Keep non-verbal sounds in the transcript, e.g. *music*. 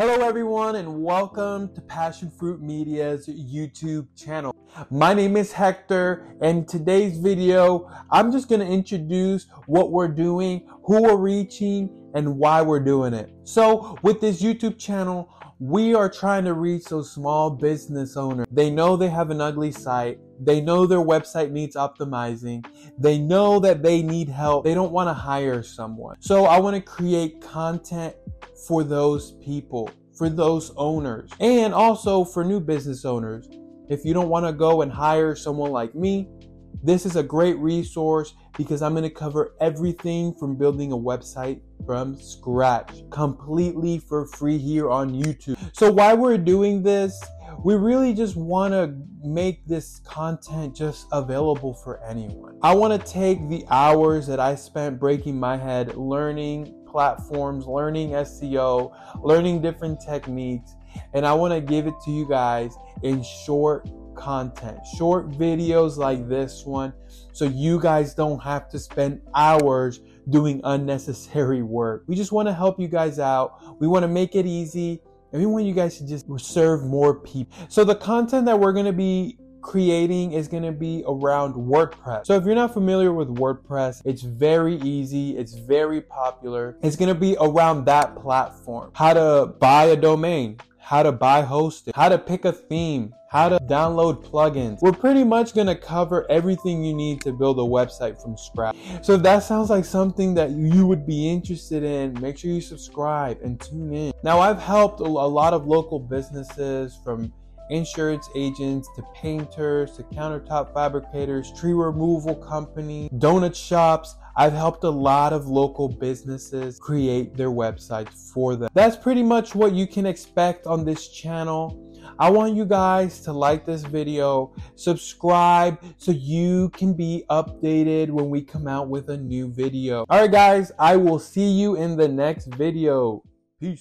Hello, everyone, and welcome to Passion Fruit Media's YouTube channel. My name is Hector, and today's video, I'm just going to introduce what we're doing, who we're reaching, and why we're doing it. So, with this YouTube channel, we are trying to reach those small business owners. They know they have an ugly site. They know their website needs optimizing. They know that they need help. They don't want to hire someone. So I want to create content for those people, for those owners, and also for new business owners. If you don't want to go and hire someone like me, this is a great resource because I'm going to cover everything from building a website from scratch completely for free here on YouTube. So, why we're doing this, we really just want to make this content just available for anyone. I want to take the hours that I spent breaking my head learning platforms, learning SEO, learning different techniques, and I want to give it to you guys in short content, short videos like this one, so you guys don't have to spend hours doing unnecessary *laughs* work. We just want to help you guys out. We want to make it easy. And we want you guys to just serve more people. So the content that we're going to be creating is going to be around WordPress. So if you're not familiar with WordPress, it's very easy. It's very popular. It's going to be around that platform. How to buy a domain, how to buy hosting, how to pick a theme, how to download plugins. We're pretty much to cover everything you need to build a website from scratch. So if that sounds like something that you would be interested in, make sure you subscribe and tune in. Now, I've helped a lot of local businesses from insurance agents to painters to countertop fabricators, tree removal companies, donut shops. I've helped a lot of local businesses create their websites for them. That's pretty much what you can expect on this channel. I want you guys to like this video, subscribe so you can be updated when we come out with a new video. All right, guys, I will see you in the next video. Peace.